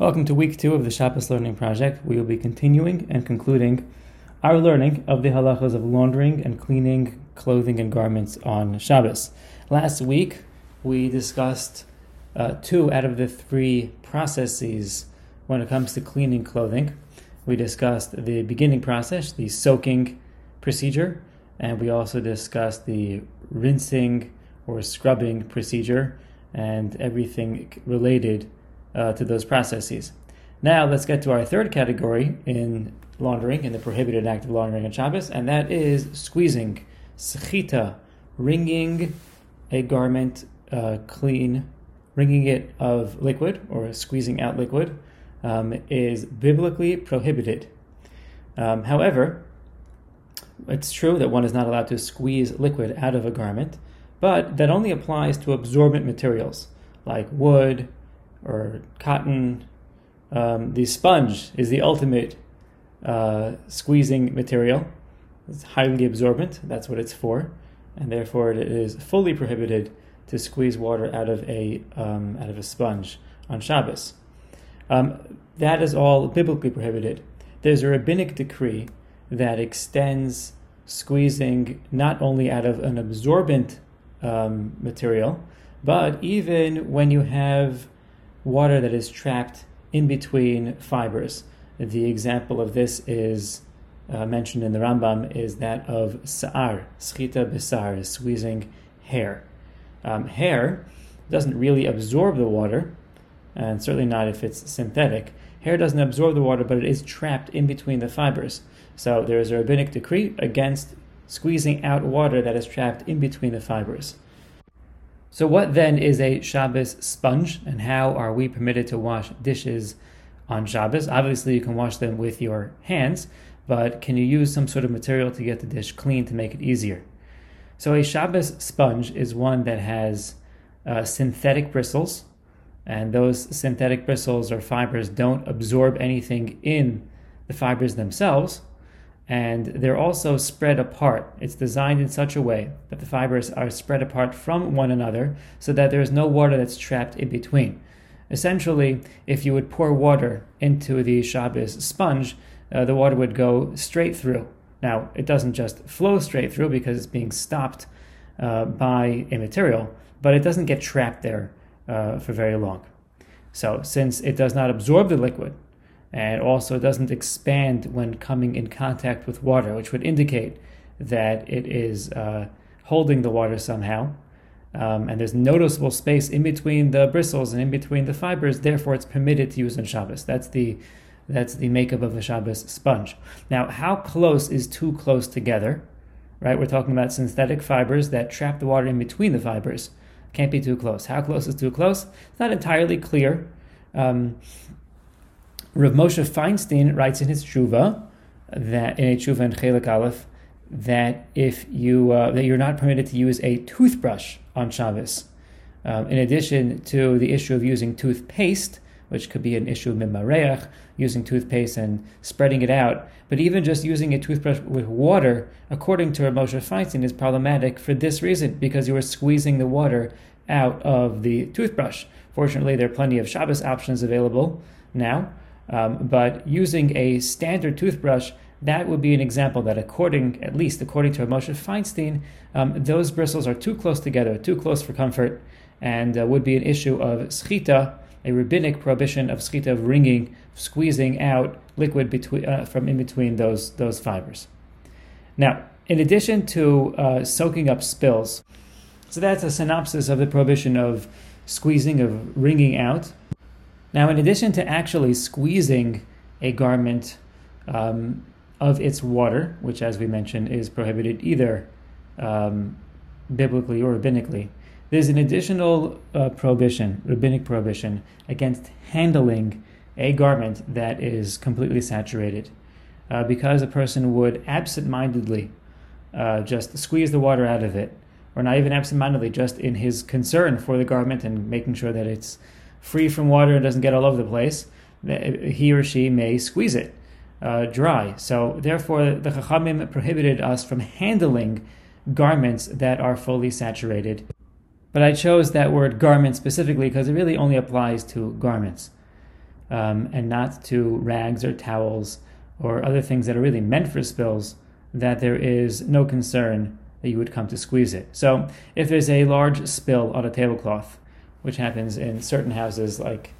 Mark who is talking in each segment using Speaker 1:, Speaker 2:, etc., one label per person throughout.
Speaker 1: Welcome to week two of the Shabbos Learning Project. We will be continuing and concluding our learning of the halachas of laundering and cleaning clothing and garments on Shabbos. Last week, we discussed uh, two out of the three processes when it comes to cleaning clothing. We discussed the beginning process, the soaking procedure, and we also discussed the rinsing or scrubbing procedure and everything related uh, to those processes. Now let's get to our third category in laundering, in the prohibited act of laundering on Shabbos, and that is squeezing, sechita, wringing a garment uh, clean, wringing it of liquid or squeezing out liquid um, is biblically prohibited. Um, however, it's true that one is not allowed to squeeze liquid out of a garment, but that only applies to absorbent materials like wood, or cotton. Um, the sponge is the ultimate uh, squeezing material. It's highly absorbent. That's what it's for, and therefore it is fully prohibited to squeeze water out of a um, out of a sponge on Shabbos. Um, that is all biblically prohibited. There's a rabbinic decree that extends squeezing not only out of an absorbent um, material, but even when you have water that is trapped in between fibers. The example of this is uh, mentioned in the Rambam is that of sa'ar, schita besar, squeezing hair. Um, hair doesn't really absorb the water, and certainly not if it's synthetic. Hair doesn't absorb the water, but it is trapped in between the fibers. So there is a rabbinic decree against squeezing out water that is trapped in between the fibers. So, what then is a Shabbos sponge, and how are we permitted to wash dishes on Shabbos? Obviously, you can wash them with your hands, but can you use some sort of material to get the dish clean to make it easier? So, a Shabbos sponge is one that has uh, synthetic bristles, and those synthetic bristles or fibers don't absorb anything in the fibers themselves, and they're also spread apart. It's designed in such a way that the fibers are spread apart from one another so that there is no water that's trapped in between. Essentially, if you would pour water into the Shabbos sponge, uh, the water would go straight through. Now, it doesn't just flow straight through because it's being stopped uh, by a material, but it doesn't get trapped there uh, for very long. So, since it does not absorb the liquid, and also doesn't expand when coming in contact with water, which would indicate that it is uh, holding the water somehow. Um, and there's noticeable space in between the bristles and in between the fibers. Therefore, it's permitted to use on Shabbos. That's the that's the makeup of a Shabbos sponge. Now, how close is too close together? Right, we're talking about synthetic fibers that trap the water in between the fibers. Can't be too close. How close is too close? It's not entirely clear. Um, Rav Moshe Feinstein writes in his tshuva that in a tshuva in Chelek Aleph that if you uh, that you're not permitted to use a toothbrush on Shabbos. Um, in addition to the issue of using toothpaste, which could be an issue of mimareach, using toothpaste and spreading it out, but even just using a toothbrush with water, according to Rav Moshe Feinstein, is problematic for this reason because you are squeezing the water out of the toothbrush. Fortunately, there are plenty of Shabbos options available now. Um, but using a standard toothbrush, that would be an example that, according, at least according to Moshe Feinstein, um, those bristles are too close together, too close for comfort, and uh, would be an issue of schita, a rabbinic prohibition of schita, of wringing, squeezing out liquid between, uh, from in between those, those fibers. Now, in addition to uh, soaking up spills, so that's a synopsis of the prohibition of squeezing, of wringing out. Now, in addition to actually squeezing a garment um, of its water, which, as we mentioned, is prohibited either um, biblically or rabbinically, there's an additional uh, prohibition, rabbinic prohibition, against handling a garment that is completely saturated. Uh, because a person would absent-mindedly uh, just squeeze the water out of it, or not even absent-mindedly, just in his concern for the garment and making sure that it's free from water and doesn't get all over the place, he or she may squeeze it uh, dry. So therefore, the Chachamim prohibited us from handling garments that are fully saturated. But I chose that word garment specifically because it really only applies to garments. um, and not to rags or towels or other things that are really meant for spills, that there is no concern that you would come to squeeze it. So if there's a large spill on a tablecloth, which happens in certain houses like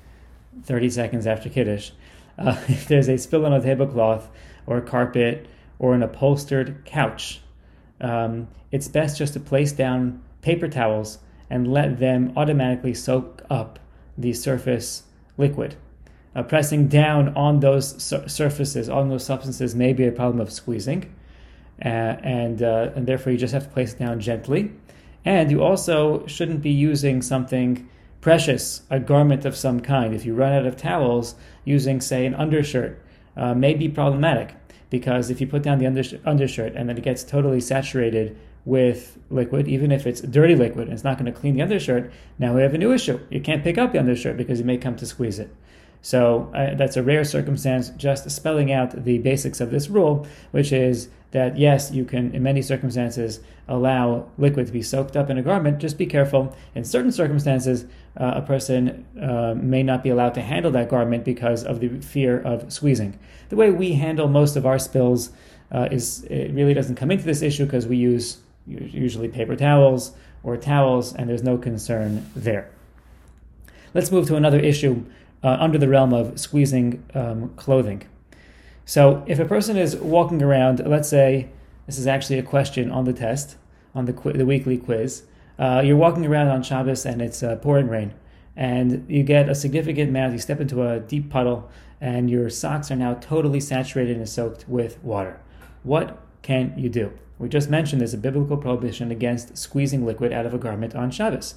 Speaker 1: 30 seconds after Kiddush, uh, if there's a spill on a tablecloth or a carpet or an upholstered couch, um, it's best just to place down paper towels and let them automatically soak up the surface liquid. Uh, pressing down on those sur- surfaces, on those substances, may be a problem of squeezing, uh, and uh, and therefore you just have to place it down gently. And you also shouldn't be using something precious, a garment of some kind. If you run out of towels, using say an undershirt uh, may be problematic because if you put down the undershirt and then it gets totally saturated with liquid, even if it's dirty liquid and it's not going to clean the undershirt, now we have a new issue. You can't pick up the undershirt because you may come to squeeze it. So uh, that's a rare circumstance, just spelling out the basics of this rule, which is that yes, you can, in many circumstances, allow liquid to be soaked up in a garment. Just be careful. In certain circumstances, uh, a person uh, may not be allowed to handle that garment because of the fear of squeezing. The way we handle most of our spills uh, is it really doesn't come into this issue because we use usually paper towels or towels, and there's no concern there. Let's move to another issue uh, under the realm of squeezing um, clothing. So, if a person is walking around, let's say this is actually a question on the test, on the, qu- the weekly quiz, uh, you're walking around on Shabbos and it's uh, pouring rain, and you get a significant amount, you step into a deep puddle, and your socks are now totally saturated and soaked with water. What can you do? We just mentioned there's a biblical prohibition against squeezing liquid out of a garment on Shabbos.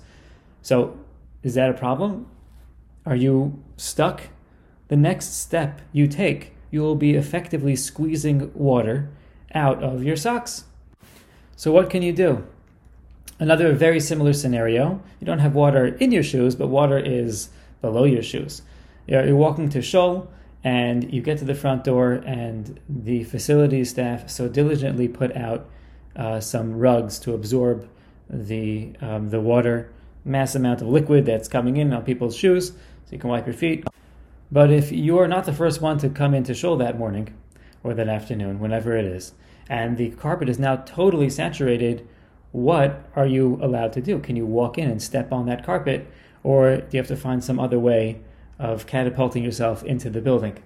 Speaker 1: So, is that a problem? Are you stuck? The next step you take, you will be effectively squeezing water out of your socks. So, what can you do? Another very similar scenario you don't have water in your shoes, but water is below your shoes. You're walking to shul, and you get to the front door, and the facility staff so diligently put out uh, some rugs to absorb the um, the water mass amount of liquid that's coming in on people's shoes, so you can wipe your feet. But if you are not the first one to come into shul that morning or that afternoon, whenever it is, and the carpet is now totally saturated, what are you allowed to do? Can you walk in and step on that carpet, or do you have to find some other way of catapulting yourself into the building.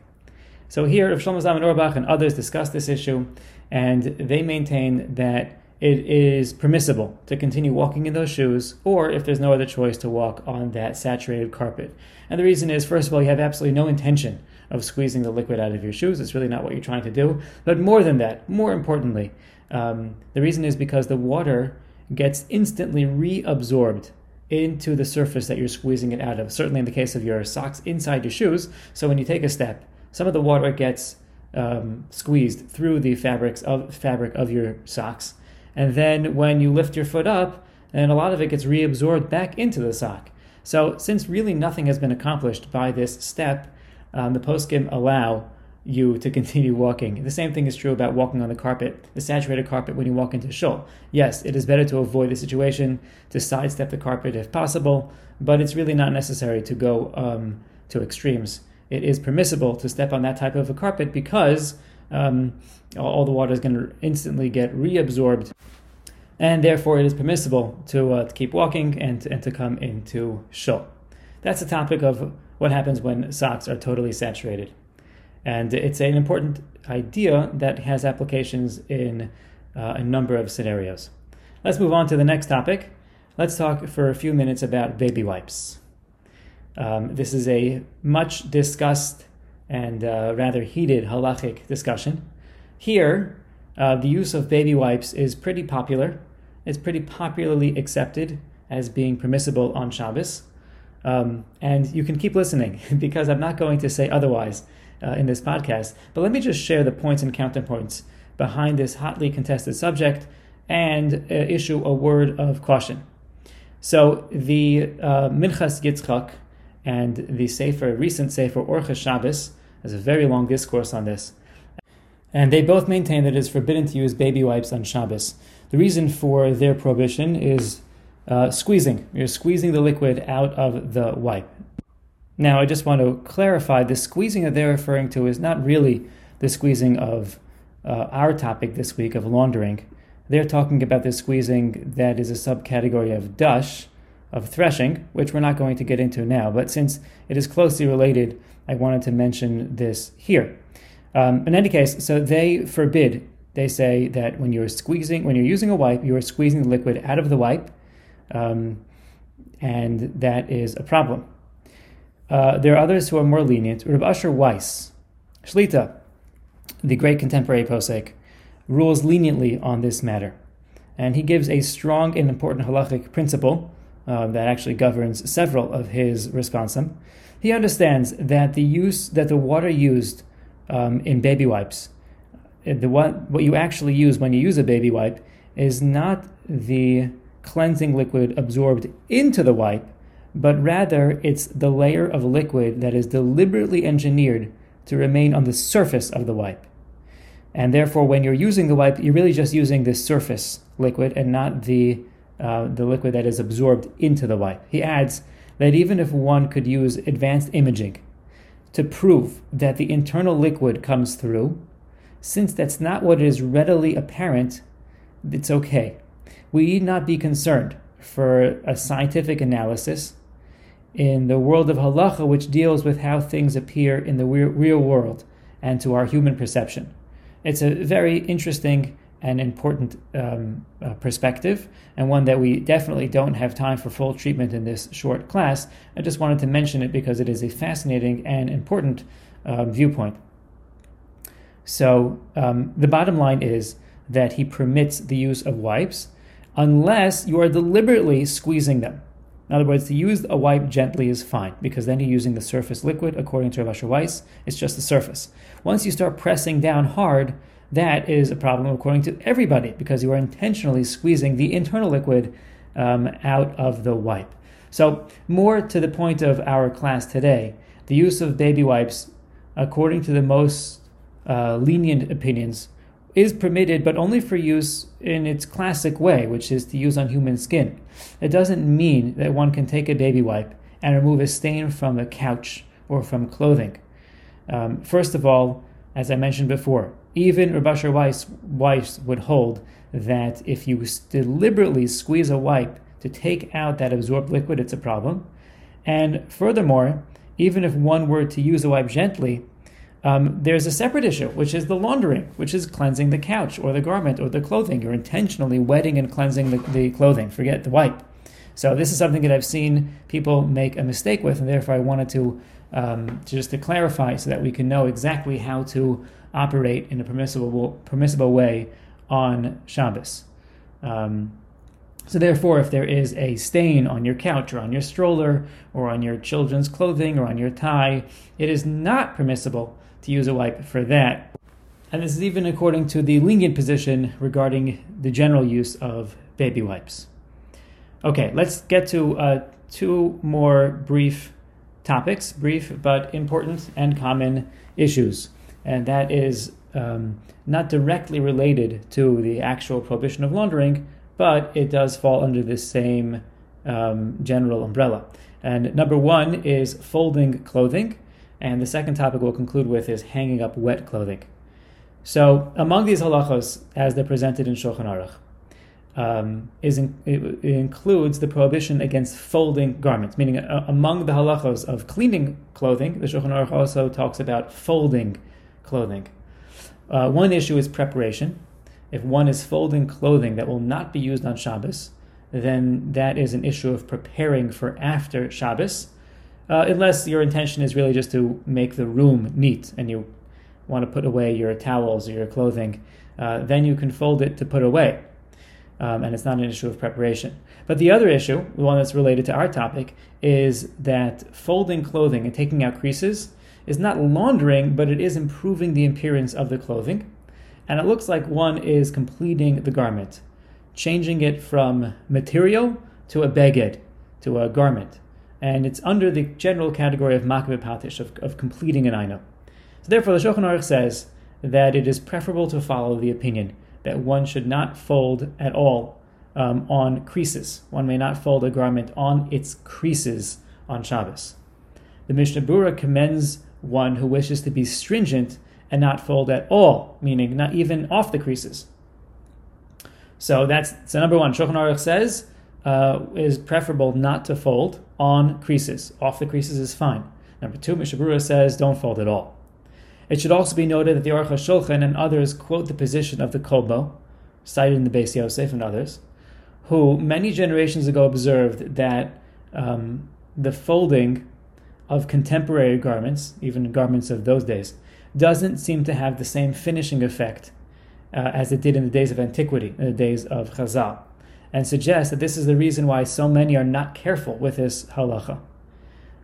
Speaker 1: So here, Rav Shlomo Zalman Auerbach and others discuss this issue, and they maintain that it is permissible to continue walking in those shoes, or if there's no other choice, to walk on that saturated carpet. And the reason is, first of all, you have absolutely no intention of squeezing the liquid out of your shoes. It's really not what you're trying to do. But more than that, more importantly, um, the reason is because the water gets instantly reabsorbed into the surface that you're squeezing it out of. Certainly in the case of your socks inside your shoes. So when you take a step, some of the water gets um, squeezed through the fabrics of fabric of your socks, and then when you lift your foot up, and a lot of it gets reabsorbed back into the sock. So since really nothing has been accomplished by this step, um, the poskim allow you to continue walking. The same thing is true about walking on the carpet, the saturated carpet when you walk into shul. Yes, it is better to avoid the situation, to sidestep the carpet if possible, but it's really not necessary to go um, to extremes. It is permissible to step on that type of a carpet because um, all the water is going to instantly get reabsorbed, and therefore it is permissible to, uh, to keep walking and, and to come into shul. That's the topic of what happens when socks are totally saturated. And it's an important idea that has applications in uh, a number of scenarios. Let's move on to the next topic. Let's talk for a few minutes about baby wipes. Um, this is a much discussed and uh, rather heated halachic discussion. Here, uh, the use of baby wipes is pretty popular. It's pretty popularly accepted as being permissible on Shabbos. Um, and you can keep listening because I'm not going to say otherwise uh, in this podcast. But let me just share the points and counterpoints behind this hotly contested subject and uh, issue a word of caution. So the uh, Minchas Yitzchak and the Sefer, recent Sefer Orchos Shabbos, has a very long discourse on this. And they both maintain that it is forbidden to use baby wipes on Shabbos. The reason for their prohibition is uh, squeezing. You're squeezing the liquid out of the wipe. Now, I just want to clarify the squeezing that they're referring to is not really the squeezing of uh, our topic this week of laundering. They're talking about the squeezing that is a subcategory of dush, of threshing, which we're not going to get into now. But since it is closely related, I wanted to mention this here. Um, in any case, so they forbid, they say that when you're squeezing, when you're using a wipe, you are squeezing the liquid out of the wipe, um, and that is a problem. Uh, there are others who are more lenient. Reb Asher Weiss, Shlita, the great contemporary posek, rules leniently on this matter. And he gives a strong and important halachic principle uh, that actually governs several of his responsum. He understands that the use that the water used um, in baby wipes, uh, the what, what you actually use when you use a baby wipe, is not the cleansing liquid absorbed into the wipe, but rather it's the layer of liquid that is deliberately engineered to remain on the surface of the wipe. And therefore, when you're using the wipe, you're really just using the surface liquid and not the, uh, the liquid that is absorbed into the wipe. He adds that even if one could use advanced imaging to prove that the internal liquid comes through, since that's not what is readily apparent, it's okay. We need not be concerned for a scientific analysis in the world of halacha, which deals with how things appear in the real world and to our human perception. It's a very interesting and important um, uh, perspective, and one that we definitely don't have time for full treatment in this short class. I just wanted to mention it because it is a fascinating and important um, viewpoint. So, um, the bottom line is that he permits the use of wipes unless you are deliberately squeezing them. In other words, to use a wipe gently is fine because then you're using the surface liquid. According to Rav Weiss, it's just the surface. Once you start pressing down hard, that is a problem according to everybody because you are intentionally squeezing the internal liquid um, out of the wipe. So, more to the point of our class today, the use of baby wipes, according to the most uh, lenient opinions, is permitted, but only for use in its classic way, which is to use on human skin. It doesn't mean that one can take a baby wipe and remove a stain from a couch or from clothing. Um, first of all, as I mentioned before, even Rav Asher Weiss, Weiss would hold that if you deliberately squeeze a wipe to take out that absorbed liquid, it's a problem. And furthermore, even if one were to use a wipe gently, um, there's a separate issue, which is the laundering, which is cleansing the couch or the garment or the clothing. You're intentionally wetting and cleansing the, the clothing. Forget the wipe. So this is something that I've seen people make a mistake with, and therefore I wanted to um, just to clarify so that we can know exactly how to operate in a permissible permissible way on Shabbos. Um, so therefore, if there is a stain on your couch or on your stroller or on your children's clothing or on your tie, it is not permissible to use a wipe for that. And this is even according to the lenient position regarding the general use of baby wipes. Okay, let's get to uh, two more brief topics, brief but important and common issues. And that is um, not directly related to the actual prohibition of laundering, but it does fall under the same um, general umbrella. And number one is folding clothing. And the second topic we'll conclude with is hanging up wet clothing. So, among these halachos, as they're presented in Shulchan Aruch, um, is in, it, it, includes the prohibition against folding garments, meaning uh, among the halachos of cleaning clothing, the Shulchan Aruch also talks about folding clothing. Uh, one issue is preparation. If one is folding clothing that will not be used on Shabbos, then that is an issue of preparing for after Shabbos uh, unless your intention is really just to make the room neat and you want to put away your towels or your clothing, uh, then you can fold it to put away. Um, and it's not an issue of preparation. But the other issue, the one that's related to our topic, is that folding clothing and taking out creases is not laundering, but it is improving the appearance of the clothing. And it looks like one is completing the garment, changing it from material to a beged, to a garment and it's under the general category of makeh b'patish, of, of completing an aina. So therefore, the Shulchan Aruch says that it is preferable to follow the opinion that one should not fold at all um, on creases. One may not fold a garment on its creases on Shabbos. The Mishnah Berurah commends one who wishes to be stringent and not fold at all, meaning not even off the creases. So that's so number one. Shulchan Aruch says uh, is preferable not to fold on creases. Off the creases is fine. Number two, Mishnah Berurah says don't fold at all. It should also be noted that the Aruch HaShulchan and others quote the position of the Kolbo, cited in the Beis Yosef and others, who many generations ago observed that um, the folding of contemporary garments, even garments of those days, doesn't seem to have the same finishing effect uh, as it did in the days of antiquity, in the days of Chazal, and suggests that this is the reason why so many are not careful with this halacha.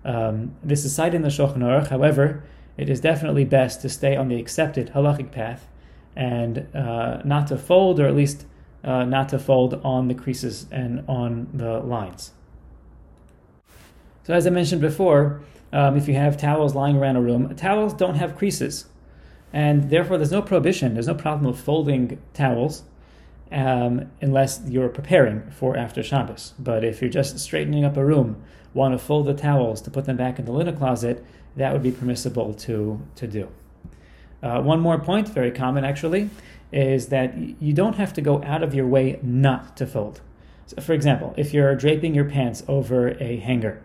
Speaker 1: Um, this is cited in the Shulchan Aruch. However, it is definitely best to stay on the accepted halachic path and uh, not to fold, or at least uh, not to fold on the creases and on the lines. So, as I mentioned before, um, if you have towels lying around a room, towels don't have creases, and therefore there's no prohibition. There's no problem of folding towels um, unless you're preparing for after Shabbos. But if you're just straightening up a room, want to fold the towels to put them back in the linen closet, that would be permissible to, to do. Uh, one more point, very common actually, is that you don't have to go out of your way not to fold. So for example, if you're draping your pants over a hanger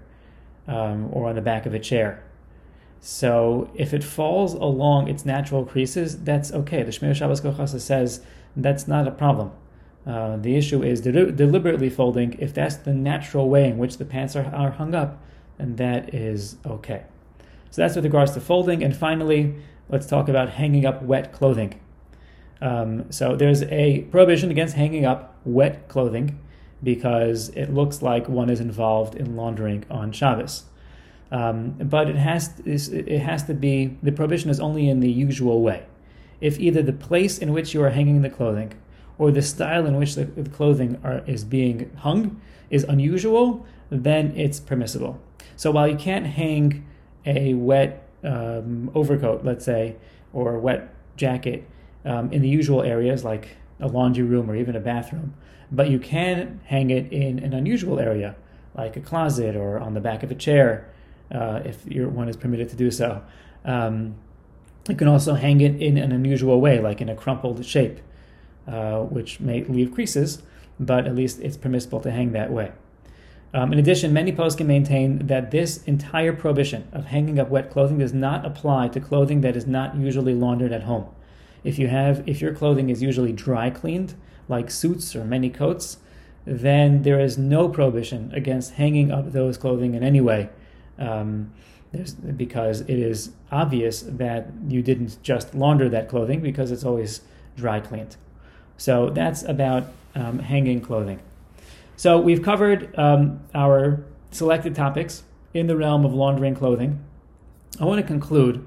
Speaker 1: um, or on the back of a chair, so if it falls along its natural creases, that's okay. The Shemiras Shabbos Kehilchasa says that's not a problem. Uh, the issue is de- deliberately folding. If that's the natural way in which the pants are, are hung up, then that is okay. So that's with regards to folding. And finally, let's talk about hanging up wet clothing. Um, so there's a prohibition against hanging up wet clothing because it looks like one is involved in laundering on Shabbos. Um, but it has it has to be the prohibition is only in the usual way. If either the place in which you are hanging the clothing or the style in which the, clothing are, is being hung is unusual, then it's permissible. So while you can't hang a wet um, overcoat, let's say, or a wet jacket um, in the usual areas like a laundry room or even a bathroom, but you can hang it in an unusual area like a closet or on the back of a chair uh, if one is permitted to do so. Um, you can also hang it in an unusual way, like in a crumpled shape, uh, which may leave creases, but at least it's permissible to hang that way. Um, in addition, many poskim maintain that this entire prohibition of hanging up wet clothing does not apply to clothing that is not usually laundered at home. If you have, if your clothing is usually dry cleaned, like suits or many coats, then there is no prohibition against hanging up those clothing in any way, um, because it is obvious that you didn't just launder that clothing because it's always dry cleaned. So that's about um, hanging clothing. So we've covered um, our selected topics in the realm of laundering clothing. I want to conclude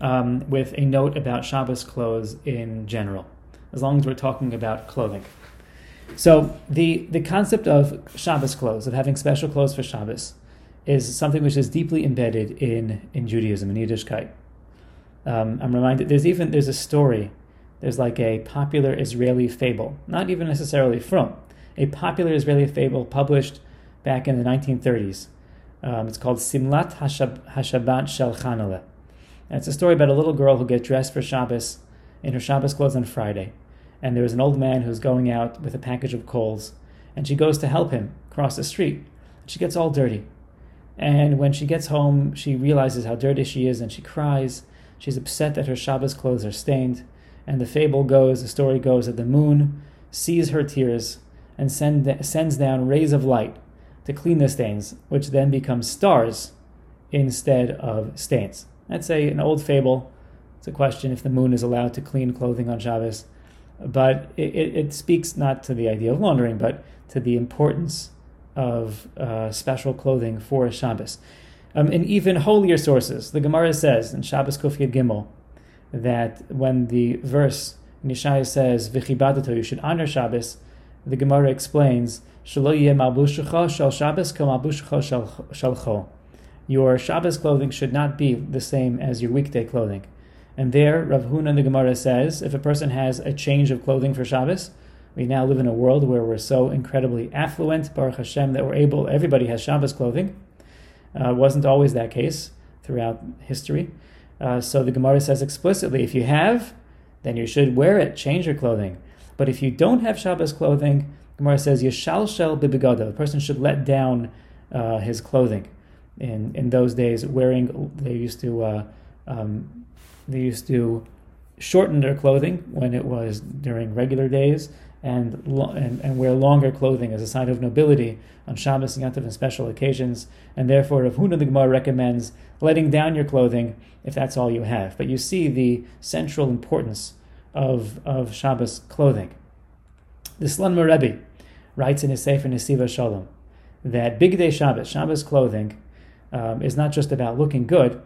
Speaker 1: um, with a note about Shabbos clothes in general, as long as we're talking about clothing. So the the concept of Shabbos clothes, of having special clothes for Shabbos, is something which is deeply embedded in in Judaism in Yiddishkeit. Um, I'm reminded there's even there's a story, there's like a popular Israeli fable, not even necessarily from, a popular Israeli fable published back in the 1930s. Um, it's called Simlat Hashab- Hashabat Shel. And it's a story about a little girl who gets dressed for Shabbos in her Shabbos clothes on Friday. And there's an old man who's going out with a package of coals. And she goes to help him cross the street. She gets all dirty. And when she gets home, she realizes how dirty she is and she cries. She's upset that her Shabbos clothes are stained. And the fable goes, the story goes, that the moon sees her tears and send, sends down rays of light to clean the stains, which then become stars instead of stains. That's a, an old fable. It's a question if the moon is allowed to clean clothing on Shabbos. But it, it, it speaks not to the idea of laundering, but to the importance of uh, special clothing for Shabbos. Um, in even holier sources, the Gemara says in Shabbos Kuf Gimel that when the verse in Yeshaya says, V'chibadato, you should honor Shabbos, the Gemara explains, Your Shabbos clothing should not be the same as your weekday clothing. And there, Rav Huna the Gemara says, if a person has a change of clothing for Shabbos, we now live in a world where we're so incredibly affluent, Baruch Hashem, that we're able, everybody has Shabbos clothing. Uh, wasn't always that case. throughout history. Uh, so the Gemara says explicitly, if you have, then you should wear it, change your clothing. But if you don't have Shabbos clothing, Gemara says Yishalshel bibigoda. The person should let down uh, his clothing. In in those days, wearing they used to uh, um, they used to shorten their clothing when it was during regular days, and and, and wear longer clothing as a sign of nobility on Shabbos and Yantav and special occasions. And therefore, Rav Huna the Gemara recommends letting down your clothing if that's all you have. But you see the central importance of of Shabbos clothing. The Slonimer Rebbe writes in his Sefer Nesivos Shalom that Bigdei Shabbos, Shabbos clothing, um, is not just about looking good.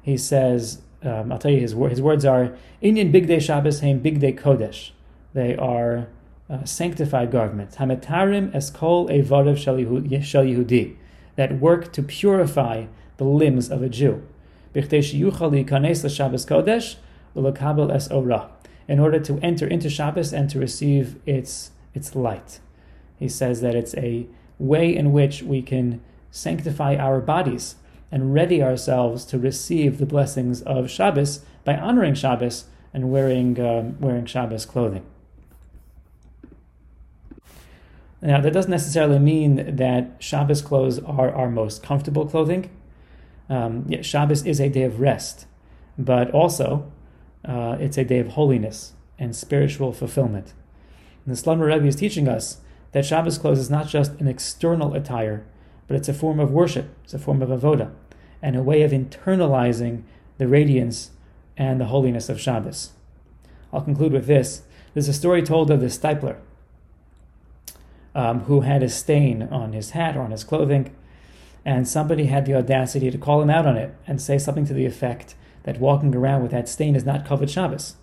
Speaker 1: He says, um, I'll tell you his, his words are, Inyan Bigdei Shabbos Haim day Kodesh. They are uh, sanctified garments. Hametarim eskol evarev shel Yehudi. That work to purify the limbs of a Jew. B'chtei sheyuchal kanes l'Shabbos Kodesh u'lekabel es ora in order to enter into Shabbos and to receive its its light. He says that it's a way in which we can sanctify our bodies and ready ourselves to receive the blessings of Shabbos by honoring Shabbos and wearing um, wearing Shabbos clothing. Now, that doesn't necessarily mean that Shabbos clothes are our most comfortable clothing. Um, Shabbos is a day of rest, but also uh, it's a day of holiness and spiritual fulfillment. And the Slonimer Rebbe is teaching us that Shabbos clothes is not just an external attire, but it's a form of worship, it's a form of avoda, and a way of internalizing the radiance and the holiness of Shabbos. I'll conclude with this. There's a story told of the Steipler um, who had a stain on his hat or on his clothing, and somebody had the audacity to call him out on it and say something to the effect that walking around with that stain is not kavod Shabbos.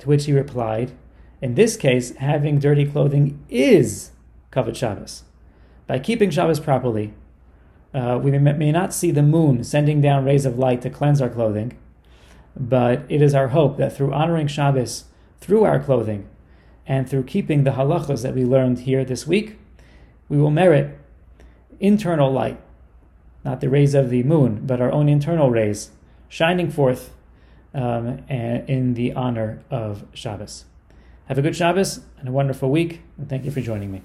Speaker 1: To which he replied, in this case, having dirty clothing is kavod Shabbos. By keeping Shabbos properly, uh, we may, may not see the moon sending down rays of light to cleanse our clothing, but it is our hope that through honoring Shabbos through our clothing and through keeping the halachas that we learned here this week, we will merit internal light, not the rays of the moon, but our own internal rays shining forth um, in the honor of Shabbos. Have a good Shabbos and a wonderful week, and thank you for joining me.